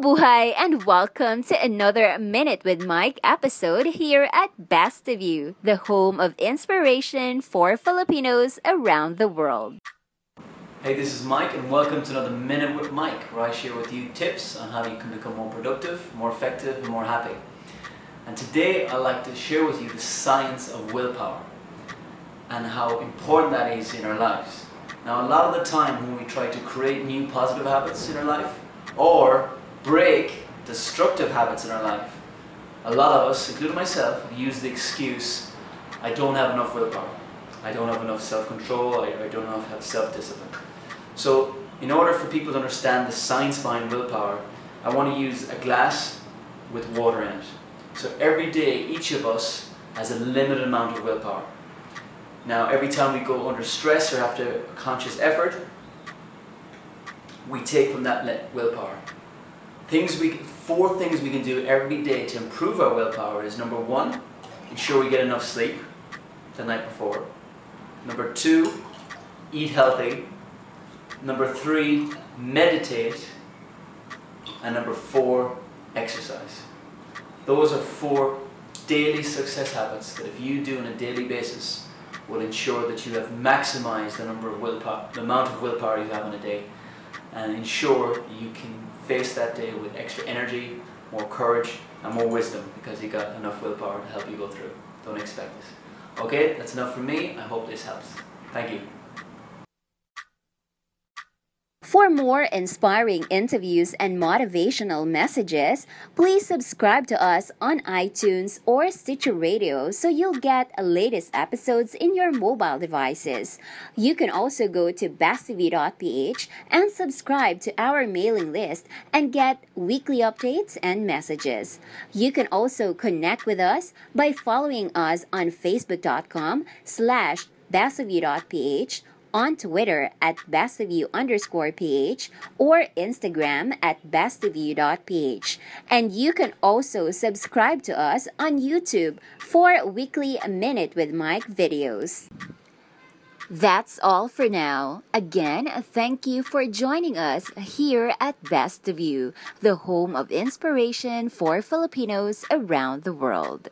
Mabuhay and welcome to another Minute with Mike episode here at Best of You, the home of inspiration for Filipinos around the world. Hey, this is Mike, and welcome to another Minute with Mike, where I share with you tips on how you can become more productive, more effective, and more happy. And today I'd like to share with you the science of willpower and how important that is in our lives. Now, a lot of the time when we try to create new positive habits in our life or break destructive habits in our life, a lot of us, including myself, use the excuse I don't have enough willpower. I don't have enough self control. I, I don't have self discipline. So, in order for people to understand the science behind willpower, I want to use a glass with water in it. So, every day, each of us has a limited amount of willpower. Now, every time we go under stress or after to conscious effort, we take from that willpower. Things we, four things we can do every day to improve our willpower is number one, ensure we get enough sleep the night before. Number two, eat healthy. Number three, meditate. And number four, exercise. Those are four daily success habits that if you do on a daily basis will ensure that you have maximized the number of willpower, the amount of willpower you have in a day and ensure you can face that day with extra energy, more courage and more wisdom because you got enough willpower to help you go through. Don't expect this. Okay, that's enough for me. I hope this helps. Thank you. For more inspiring interviews and motivational messages, please subscribe to us on iTunes or Stitcher Radio so you'll get latest episodes in your mobile devices. You can also go to bestofyou.ph and subscribe to our mailing list and get weekly updates and messages. You can also connect with us by following us on facebook.com slash bestofyou.ph on Twitter at bestofyou underscore ph or Instagram at bestofyou.ph. And you can also subscribe to us on YouTube for weekly Minute with Mike videos. That's all for now. Again, thank you for joining us here at Best You, the home of inspiration for Filipinos around the world.